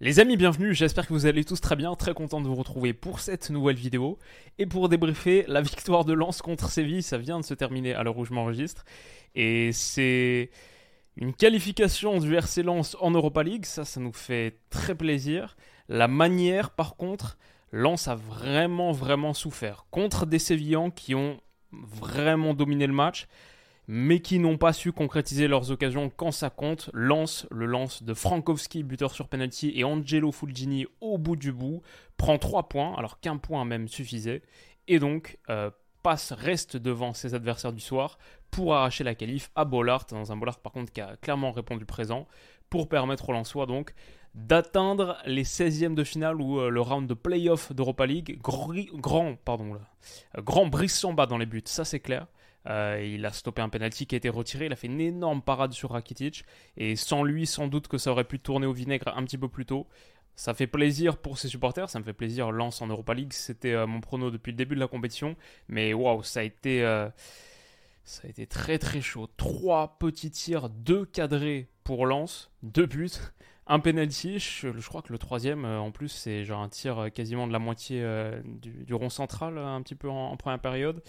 Les amis, bienvenue, j'espère que vous allez tous très bien, très content de vous retrouver pour cette nouvelle vidéo. Et pour débriefer, la victoire de Lens contre Séville, ça vient de se terminer à l'heure où je m'enregistre. Et c'est une qualification du RC Lens en Europa League, ça, ça nous fait très plaisir. La manière, par contre, Lens a vraiment, vraiment souffert. Contre des Sévillans qui ont vraiment dominé le match, mais qui n'ont pas su concrétiser leurs occasions quand ça compte. Lance, le lance de Frankowski, buteur sur penalty, et Angelo Fulgini au bout du bout, prend 3 points, alors qu'un point même suffisait, et donc euh, passe, reste devant ses adversaires du soir pour arracher la qualif à Bollard, dans un Bollard par contre qui a clairement répondu présent, pour permettre aux Lensois donc d'atteindre les 16e de finale ou euh, le round de playoff d'Europa League. grand, pardon, là, grand Brissamba dans les buts, ça c'est clair. Euh, il a stoppé un penalty qui a été retiré. Il a fait une énorme parade sur Rakitic. Et sans lui, sans doute que ça aurait pu tourner au vinaigre un petit peu plus tôt. Ça fait plaisir pour ses supporters. Ça me fait plaisir. Lance en Europa League, c'était euh, mon prono depuis le début de la compétition. Mais waouh, ça a été. Euh, ça a été très très chaud. Trois petits tirs, deux cadrés pour Lance, deux buts, un penalty. Je, crois que le troisième, en plus, c'est genre un tir quasiment de la moitié du, rond central, un petit peu en première période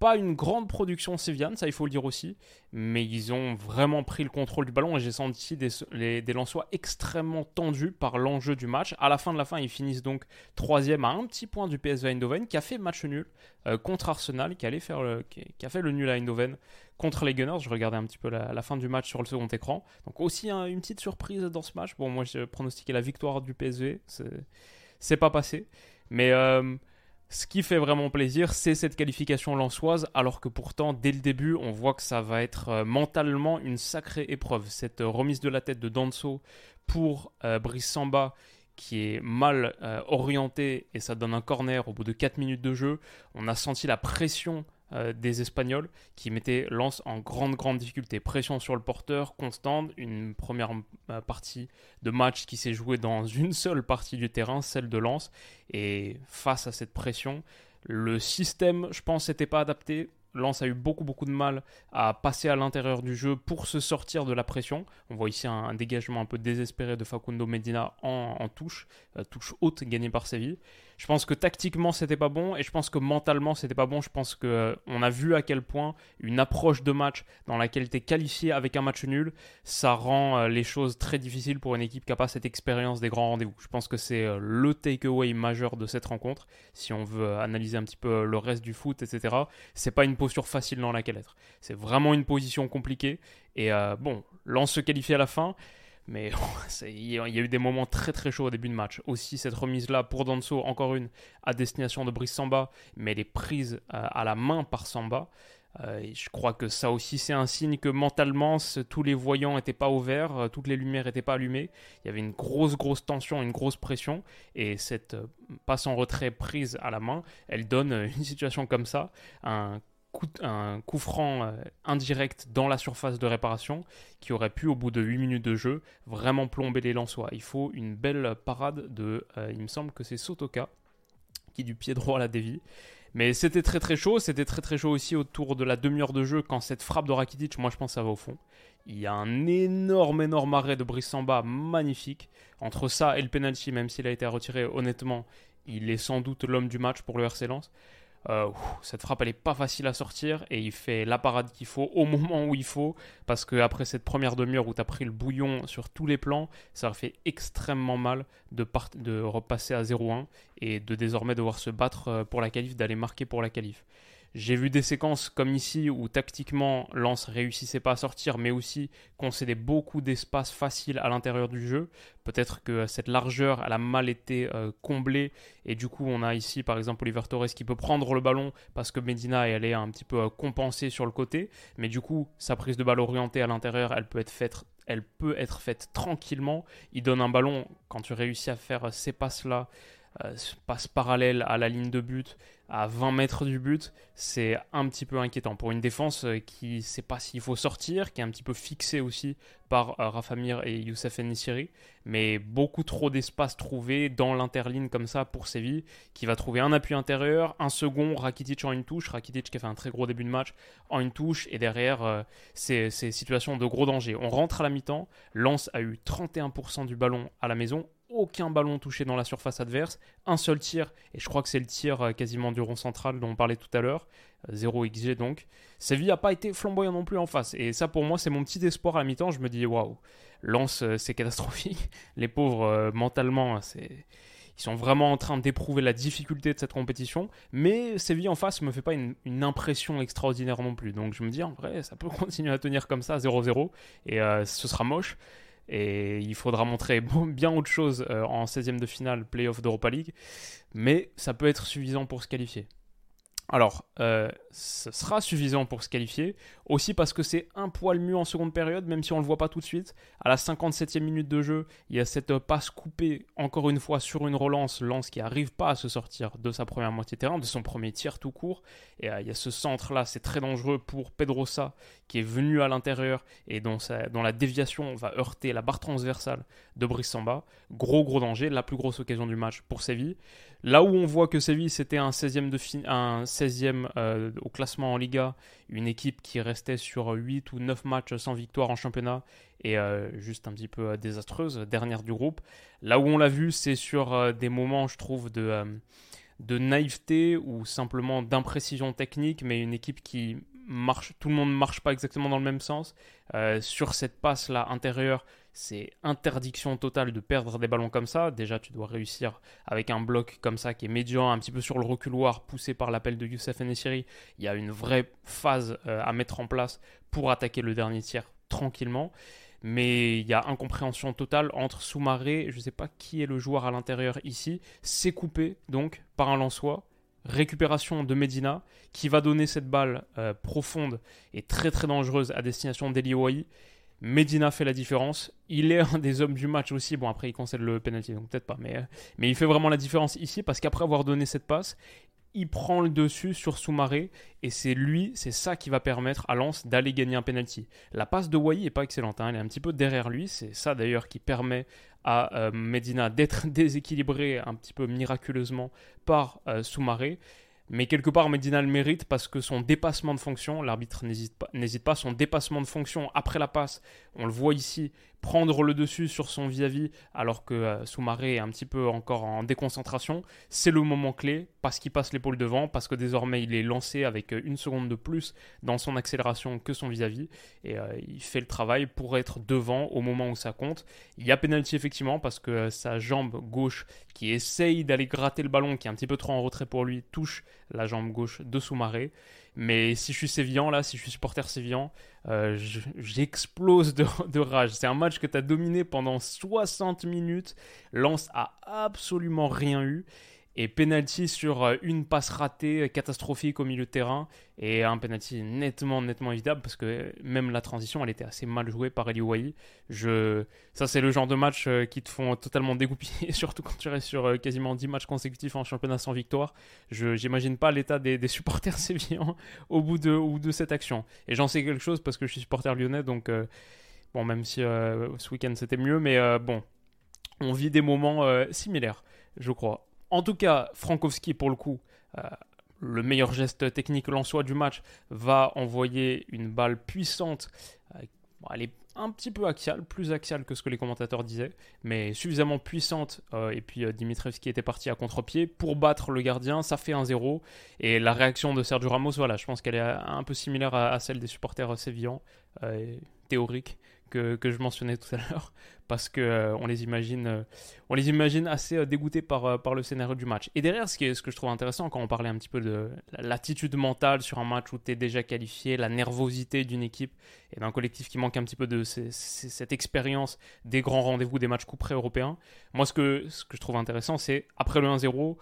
pas une grande production séviane, ça il faut le dire aussi, mais ils ont vraiment pris le contrôle du ballon et j'ai senti des, les, des Lensois extrêmement tendus par l'enjeu du match. À la fin de la fin, ils finissent donc troisième à un petit point du PSV Eindhoven qui a fait match nul euh, contre Arsenal, qui, allait faire le, qui, a fait le nul à Eindhoven contre les Gunners. Je regardais un petit peu la, fin du match sur le second écran. Donc aussi une petite surprise dans ce match. Bon, moi j'ai pronostiqué la victoire du PSV, c'est pas passé. Mais... Euh, ce qui fait vraiment plaisir, c'est cette qualification lançoise, alors que pourtant, dès le début, on voit que ça va être euh, mentalement une sacrée épreuve. Cette euh, remise de la tête de Danso pour euh, Brice Samba, qui est mal orienté, et ça donne un corner au bout de 4 minutes de jeu. On a senti la pression euh, des Espagnols qui mettaient Lens en grande, grande difficulté. Pression sur le porteur constante, une première euh, partie de match qui s'est jouée dans une seule partie du terrain, celle de Lens. Et face à cette pression, le système, je pense, n'était pas adapté. Lens a eu beaucoup beaucoup de mal à passer à l'intérieur du jeu pour se sortir de la pression. On voit ici un, dégagement un peu désespéré de Facundo Medina en, touche, euh, touche haute gagnée par Séville. Je pense que tactiquement c'était pas bon et je pense que mentalement c'était pas bon. Je pense que euh, on a vu à quel point une approche de match dans laquelle tu es qualifié avec un match nul, ça rend euh, les choses très difficiles pour une équipe qui n'a pas cette expérience des grands rendez-vous. Je pense que c'est euh, le takeaway majeur de cette rencontre. Si on veut analyser un petit peu le reste du foot, etc., c'est pas une posture facile dans laquelle être. C'est vraiment une position compliquée. Et bon, lance se qualifier à la fin. Mais il y a eu des moments très très chauds au début de match. Aussi cette remise-là pour Danso, encore une, à destination de Brice Samba, mais elle est prise euh, à la main par Samba. Euh, je crois que ça aussi c'est un signe que mentalement tous les voyants n'étaient pas ouverts, euh, toutes les lumières n'étaient pas allumées. Il y avait une grosse grosse tension, une grosse pression et cette passe en retrait prise à la main, elle donne une situation comme ça, un un coup franc euh, indirect dans la surface de réparation qui aurait pu, au bout de 8 minutes de jeu, vraiment plomber les Lensois. Il faut une belle parade de, euh, il me semble que c'est Sotoka, qui du pied droit la dévie. Mais c'était très très chaud, c'était très très chaud aussi autour de la demi-heure de jeu quand cette frappe de Rakitic, moi je pense que ça va au fond. Il y a un énorme énorme arrêt de Brissamba magnifique. Entre ça et le penalty, même s'il a été retiré, honnêtement, il est sans doute l'homme du match pour le RC Lens. Euh, cette frappe, elle est pas facile à sortir et il fait la parade qu'il faut au moment où il faut parce que après cette première demi-heure où tu as pris le bouillon sur tous les plans, ça fait extrêmement mal de, de repasser à 0-1 et de désormais devoir se battre euh, pour la qualif, d'aller marquer pour la qualif. J'ai vu des séquences comme ici où tactiquement Lance réussissait pas à sortir, mais aussi concédait beaucoup d'espace facile à l'intérieur du jeu. Peut-être que cette largeur elle a mal été euh, comblée et du coup on a ici par exemple Oliver Torres qui peut prendre le ballon parce que Medina est allé un petit peu euh, compenser sur le côté, mais du coup sa prise de balle orientée à l'intérieur elle peut être faite elle peut être faite tranquillement. Il donne un ballon, quand tu réussis à faire ces passes-là, euh, passe parallèle à la ligne de but, à 20 mètres du but, c'est un petit peu inquiétant. Pour une défense euh, qui ne sait pas s'il faut sortir, qui est un petit peu fixée aussi par euh, Rafa Mir et Youssef Nissiri, mais beaucoup trop d'espace trouvé dans l'interligne comme ça pour Séville, qui va trouver un appui intérieur, un second, Rakitic en une touche, Rakitic qui a fait un très gros début de match en une touche, et derrière, euh, c'est situation de gros danger. On rentre à la mi-temps, Lens a eu 31% du ballon à la maison, aucun ballon touché dans la surface adverse, un seul tir, et je crois que c'est le tir euh, quasiment du rond central dont on parlait tout à l'heure, 0 euh, XG donc. Séville n'a pas été flamboyant non plus en face, et ça pour moi c'est mon petit espoir à mi-temps, je me dis waouh, Lance euh, c'est catastrophique, les pauvres mentalement c'est... Ils sont vraiment en train d'éprouver la difficulté de cette compétition, mais Séville en face ne me fait pas une, impression extraordinaire non plus. Donc je me dis en vrai, ça peut continuer à tenir comme ça, 0-0, et ce sera moche. Et il faudra montrer bien autre chose euh, en 16e de finale, playoff d'Europa League. Mais ça peut être suffisant pour se qualifier. Alors, euh, ce sera suffisant pour se qualifier, aussi parce que c'est un poil mieux en seconde période, même si on ne le voit pas tout de suite. À la 57e minute de jeu, il y a cette passe coupée, encore une fois, sur une relance, Lance qui n'arrive pas à se sortir de sa première moitié de terrain, de son premier tir tout court. Et euh, il y a ce centre-là, c'est très dangereux pour Pedrosa, qui est venu à l'intérieur et dont, la déviation va heurter la barre transversale de Brissamba. Gros, gros danger, la plus grosse occasion du match pour Séville. Là où on voit que Séville, c'était un 16e, de un 16e euh, au classement en Liga, une équipe qui restait sur 8 ou 9 matchs sans victoire en championnat et euh, juste un petit peu euh, désastreuse, dernière du groupe. Là où on l'a vu, c'est sur des moments, je trouve, de, de naïveté ou simplement d'imprécision technique, mais une équipe qui marche, tout le monde ne marche pas exactement dans le même sens. sur cette passe-là intérieure, c'est interdiction totale de perdre des ballons comme ça. Déjà, tu dois réussir avec un bloc comme ça qui est médian, un petit peu sur le reculoir, poussé par l'appel de Youssef Nessiri. Il y a une vraie phase euh, à mettre en place pour attaquer le dernier tiers tranquillement. Mais il y a incompréhension totale entre Soumaré, je ne sais pas qui est le joueur à l'intérieur ici, c'est coupé donc par un Lançois récupération de Medina qui va donner cette balle euh, profonde et très très dangereuse à destination d'Eli Medina fait la différence. Il est un des hommes du match aussi. Bon, après, il concède le penalty, donc peut-être pas. Mais, euh, mais il fait vraiment la différence ici parce qu'après avoir donné cette passe, il prend le dessus sur Soumaré et c'est lui, c'est ça qui va permettre à Lens d'aller gagner un penalty. La passe de Wai est pas excellente, hein. elle est un petit peu derrière lui. C'est ça d'ailleurs qui permet à euh, Medina d'être déséquilibré un petit peu miraculeusement par euh, Soumaré. Mais quelque part, Medina le mérite parce que son dépassement de fonction, l'arbitre n'hésite pas, pas, son dépassement de fonction après la passe, on le voit ici, prendre le dessus sur son vis-à-vis alors que euh, Soumaré est un petit peu encore en déconcentration, c'est le moment clé parce qu'il passe l'épaule devant, parce que désormais il est lancé avec euh, une seconde de plus dans son accélération que son vis-à-vis et euh, il fait le travail pour être devant au moment où ça compte. Il y a pénalty effectivement parce que sa jambe gauche qui essaye d'aller gratter le ballon, qui est un petit peu trop en retrait pour lui, touche la jambe gauche de Soumaré. Mais si je suis sévillant, là, si je suis supporter sévillant, euh, j'explose de, rage. C'est un match que tu as dominé pendant 60 minutes. Lance a absolument rien eu et penalty sur euh, une passe ratée euh, catastrophique au milieu de terrain et un penalty nettement nettement évitable parce que même la transition elle était assez mal jouée par Eli Je ça c'est le genre de match euh, qui te font totalement dégoupiller surtout quand tu restes sur quasiment 10 matchs consécutifs en championnat sans victoire. Je j'imagine pas l'état des, supporters sévillans au bout de ou de cette action. Et j'en sais quelque chose parce que je suis supporter lyonnais donc bon même si ce week-end c'était mieux mais bon on vit des moments similaires je crois. En tout cas, Frankowski, pour le coup, euh, le meilleur geste technique soi du match, va envoyer une balle puissante. Euh, elle est un petit peu axiale, plus axiale que ce que les commentateurs disaient, mais suffisamment puissante. Euh, et puis Dimitrevski était parti à contre-pied pour battre le gardien. Ça fait un 0 Et la réaction de Sergio Ramos, voilà, je pense qu'elle est un peu similaire à, celle des supporters sévillans, théoriques que, je mentionnais tout à l'heure, parce que euh, on les imagine, euh, les imagine assez euh, dégoûtés par, par le scénario du match. Et derrière, ce, que je trouve intéressant quand on parlait un petit peu de l'attitude mentale sur un match où tu es déjà qualifié, la nervosité d'une équipe et d'un collectif qui manque un petit peu de cette expérience des grands rendez-vous des matchs couperés européens. Moi, ce que, ce que je trouve intéressant, c'est après le 1-0,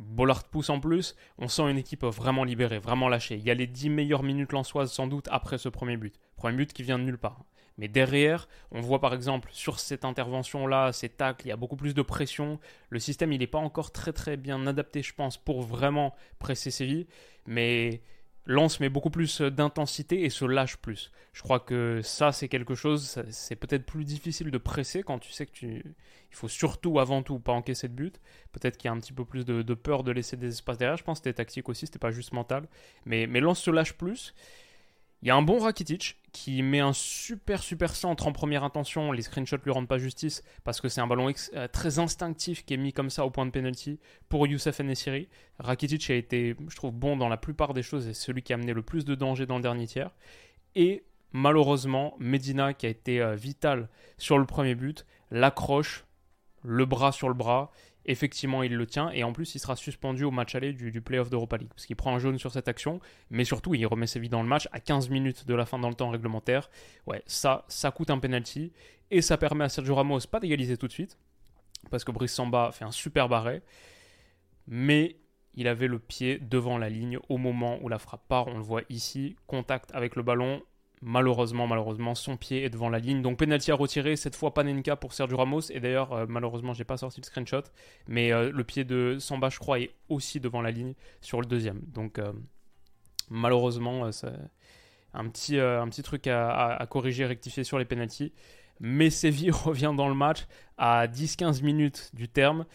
Bollard pousse en plus, on sent une équipe vraiment libérée, vraiment lâchée. Il y a les 10 meilleures minutes lançoises sans doute après ce premier but. Premier but qui vient de nulle part Mais derrière, on voit par exemple sur cette intervention-là, ces tacles, il y a beaucoup plus de pression. Le système, il n'est pas encore très très bien adapté, je pense, pour vraiment presser Séville. Mais Lance met beaucoup plus d'intensité et se lâche plus. Je crois que ça, c'est quelque chose, c'est peut-être plus difficile de presser quand tu sais que tu. Il faut surtout, avant tout, pas encaisser de but. Peut-être qu'il y a un petit peu plus de, peur de laisser des espaces derrière. Je pense que c'était tactique aussi, c'était pas juste mental. Mais, mais Lance se lâche plus. Il y a un bon Rakitic qui met un super super centre en première intention. Les screenshots lui rendent pas justice parce que c'est un ballon euh, très instinctif qui est mis comme ça au point de penalty pour Youssef Nessiri. Rakitic a été, je trouve, bon dans la plupart des choses et celui qui a amené le plus de danger dans le dernier tiers. Et malheureusement, Medina qui a été euh, vital sur le premier but, l'accroche, le bras sur le bras effectivement il le tient. Et en plus il sera suspendu au match aller du, playoff d'Europa League. Parce qu'il prend un jaune sur cette action. Mais surtout il remet ses vies dans le match à 15 minutes de la fin dans le temps réglementaire. Ouais ça ça coûte un penalty. Et ça permet à Sergio Ramos pas d'égaliser tout de suite. Parce que Brice Samba fait un super barré mais il avait le pied devant la ligne au moment où la frappe part. On le voit ici. Contact avec le ballon Malheureusement, malheureusement, son pied est devant la ligne. Donc penalty à retirer, cette fois Panenka pour Sergio Ramos. Et d'ailleurs, malheureusement, malheureusement, j'ai pas sorti le screenshot. Mais euh, le pied de Samba, je crois, est aussi devant la ligne sur le deuxième. Donc euh, malheureusement, euh, un petit, un petit truc à, à, corriger, rectifier sur les penalties. Mais Séville revient dans le match à 10-15 minutes du terme.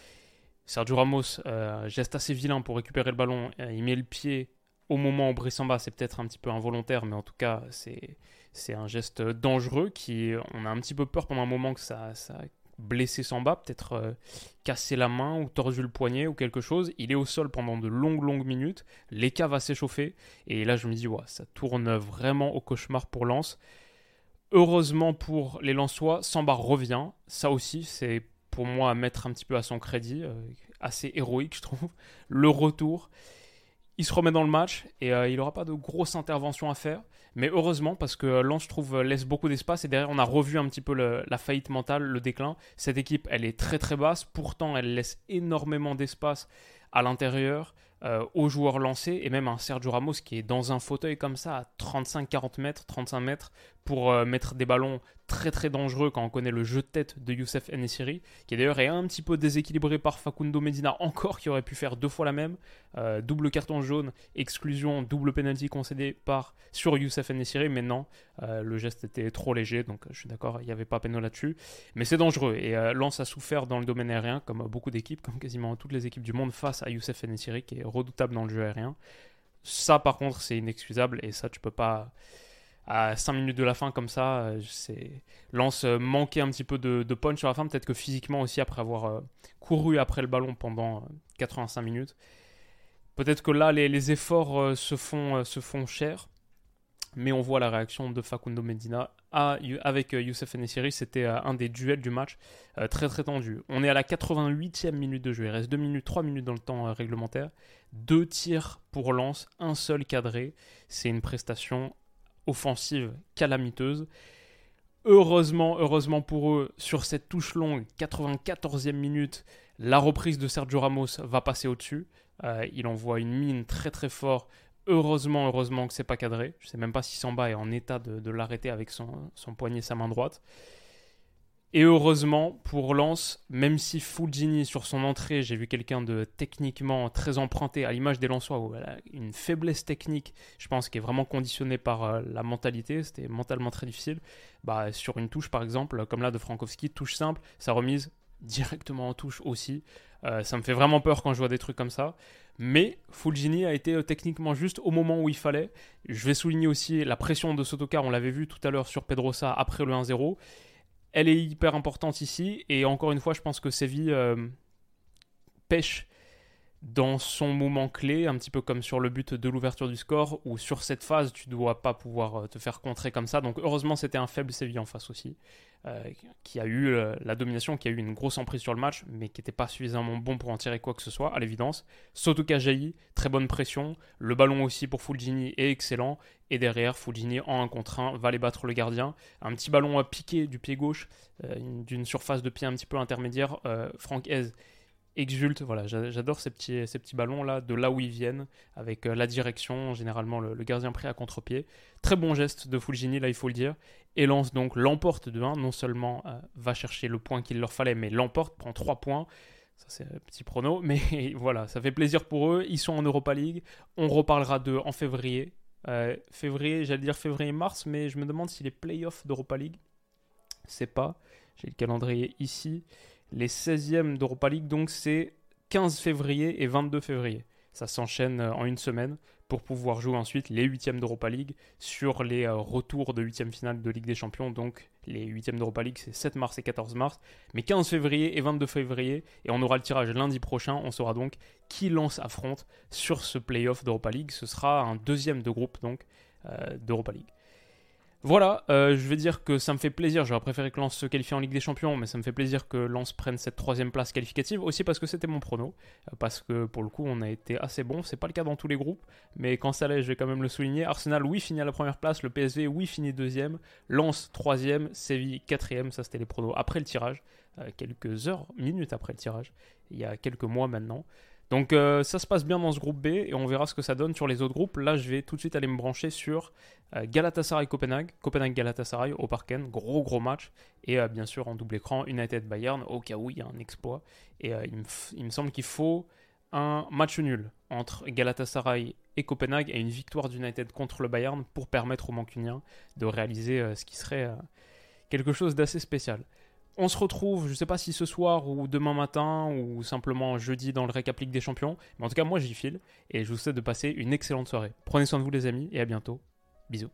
Sergio Ramos, geste assez vilain pour récupérer le ballon. il met le pied au moment où Brissamba, c'est peut-être un petit peu involontaire, mais en tout cas, c'est, c'est un geste dangereux qui, on a un petit peu peur pendant un moment que ça, ça blessé Samba, peut-être euh, cassé la main ou tordu le poignet ou quelque chose. Il est au sol pendant de longues, longues minutes. L'éca va s'échauffer. Et là, je me dis, ouais, ça tourne vraiment au cauchemar pour Lens. Heureusement pour les Lensois, Samba revient. Ça aussi, c'est pour moi à mettre un petit peu à son crédit. Euh, assez héroïque, je trouve. Le retour il se remet dans le match et euh, il n'aura pas de grosse intervention à faire. Mais heureusement, parce que Lens, je trouve, laisse beaucoup d'espace. Et derrière, on a revu un petit peu la faillite mentale, le déclin. Cette équipe, elle est très très basse. Pourtant, elle laisse énormément d'espace à l'intérieur. Euh, aux joueurs lancés et même un Sergio Ramos qui est dans un fauteuil comme ça à 35-40 mètres, 35 mètres pour euh, mettre des ballons très très dangereux quand on connaît le jeu de tête de Youssef Enesiri qui d'ailleurs est un petit peu déséquilibré par Facundo Medina encore qui aurait pu faire deux fois la même euh, double carton jaune, exclusion, double penalty concédé par sur Youssef Enesiri mais non, le geste était trop léger donc je suis d'accord, il n'y avait pas peine là-dessus mais c'est dangereux et Lens a souffert dans le domaine aérien comme beaucoup d'équipes, comme quasiment toutes les équipes du monde face à Youssef Enesiri qui est redoutable dans le jeu aérien. Ça, par contre, c'est inexcusable et ça, tu peux pas. À 5 minutes de la fin, comme ça, euh, c'est. Lance euh, manquer un petit peu de, punch sur la fin. Peut-être que physiquement aussi, après avoir euh, couru après le ballon pendant 85 minutes. Peut-être que là, les, efforts se, font, se font cher mais on voit la réaction de Facundo Medina avec Youssef Nessiri. C'était un des duels du match très très tendu. On est à la 88e minute de jeu. Il reste 2 minutes, 3 minutes dans le temps réglementaire. Deux tirs pour lance, un seul cadré. C'est une prestation offensive calamiteuse. Heureusement, heureusement pour eux, sur cette touche longue, 94e minute, la reprise de Sergio Ramos va passer au-dessus. il envoie une mine très très fort Heureusement, heureusement que c'est pas cadré. Je sais même pas si Samba est en état de, l'arrêter avec son poignet, sa main droite. Et heureusement pour Lens, même si Fulgini sur son entrée, j'ai vu quelqu'un de techniquement très emprunté à l'image des Lensois, une faiblesse technique, je pense, qui est vraiment conditionnée par euh, la mentalité, c'était mentalement très difficile. Bah, sur une touche par exemple, comme là de Frankowski, touche simple, sa remise directement en touche aussi. Euh, ça me fait vraiment peur quand je vois des trucs comme ça. Mais Fulgini a été euh, techniquement juste au moment où il fallait. Je vais souligner aussi la pression de Sotoka, on l'avait vu tout à l'heure sur Pedrosa après le 1-0. Elle est hyper importante ici. Et encore une fois, je pense que Séville euh, pêche dans son moment clé, un petit peu comme sur le but de l'ouverture du score, où sur cette phase, tu ne dois pas pouvoir euh, te faire contrer comme ça. Donc heureusement, c'était un faible Séville en face aussi, euh, qui a eu euh, la domination, qui a eu une grosse emprise sur le match, mais qui n'était pas suffisamment bon pour en tirer quoi que ce soit, à l'évidence. Sotoka jaillit, très bonne pression, le ballon aussi pour Fulgini est excellent, et derrière, Fulgini en 1 contre 1 va aller battre le gardien. Un petit ballon à piquer du pied gauche, d'une surface de pied un petit peu intermédiaire, Franck Hez exulte. Voilà, j'adore ces petits, ces petits ballons-là, de là où ils viennent, avec euh, la direction, généralement le, gardien pris à contre-pied. Très bon geste de Fulgini, là, il faut le dire. Et lance donc l'emporte de 1, non seulement euh, va chercher le point qu'il leur fallait, mais l'emporte, prend 3 points. Ça, c'est un petit prono, mais voilà, ça fait plaisir pour eux. Ils sont en Europa League. On reparlera d'eux en février. Euh, février, j'allais dire février-mars, mais je me demande si les playoffs d'Europa League, c'est pas. J'ai le calendrier ici. Les 16e d'Europa League, donc c'est 15 février et 22 février. Ça s'enchaîne euh, en une semaine pour pouvoir jouer ensuite les 8e d'Europa League sur les euh, retours de 8e finale de Ligue des Champions. Donc les 8e d'Europa League, c'est 7 mars et 14 mars. Mais 15 février et 22 février, et on aura le tirage lundi prochain. On saura donc qui lance affronte sur ce playoff d'Europa League. Ce sera un deuxième de groupe donc euh, d'Europa League. Voilà, euh, je vais dire que ça me fait plaisir. J'aurais préféré que Lens se qualifie en Ligue des Champions, mais ça me fait plaisir que Lens prenne cette troisième place qualificative. Aussi parce que c'était mon prono. Euh, parce que pour le coup, on a été assez bon. C'est pas le cas dans tous les groupes, mais quand ça l'est, je vais quand même le souligner. Arsenal, oui, finit à la première place. Le PSV, oui, finit deuxième. Lens, troisième. Séville, quatrième. Ça, c'était les pronos après le tirage. Euh, quelques heures, minutes après le tirage. Il y a quelques mois maintenant. Donc euh, ça se passe bien dans ce groupe B et on verra ce que ça donne sur les autres groupes. Là, je vais tout de suite aller me brancher sur euh, Galatasaray-Copenhague, Copenhague-Galatasaray au Parken, gros gros match. Et euh, bien sûr en double écran, United-Bayern, au cas où il y a un exploit. Et il me, semble qu'il faut un match nul entre Galatasaray et Copenhague et une victoire d'United contre le Bayern pour permettre aux Mancuniens de réaliser ce qui serait quelque chose d'assez spécial. On se retrouve, je ne sais pas si ce soir ou demain matin ou simplement jeudi dans le récap Ligue des Champions. Mais en tout cas, moi j'y file et je vous souhaite de passer une excellente soirée. Prenez soin de vous les amis et à bientôt. Bisous.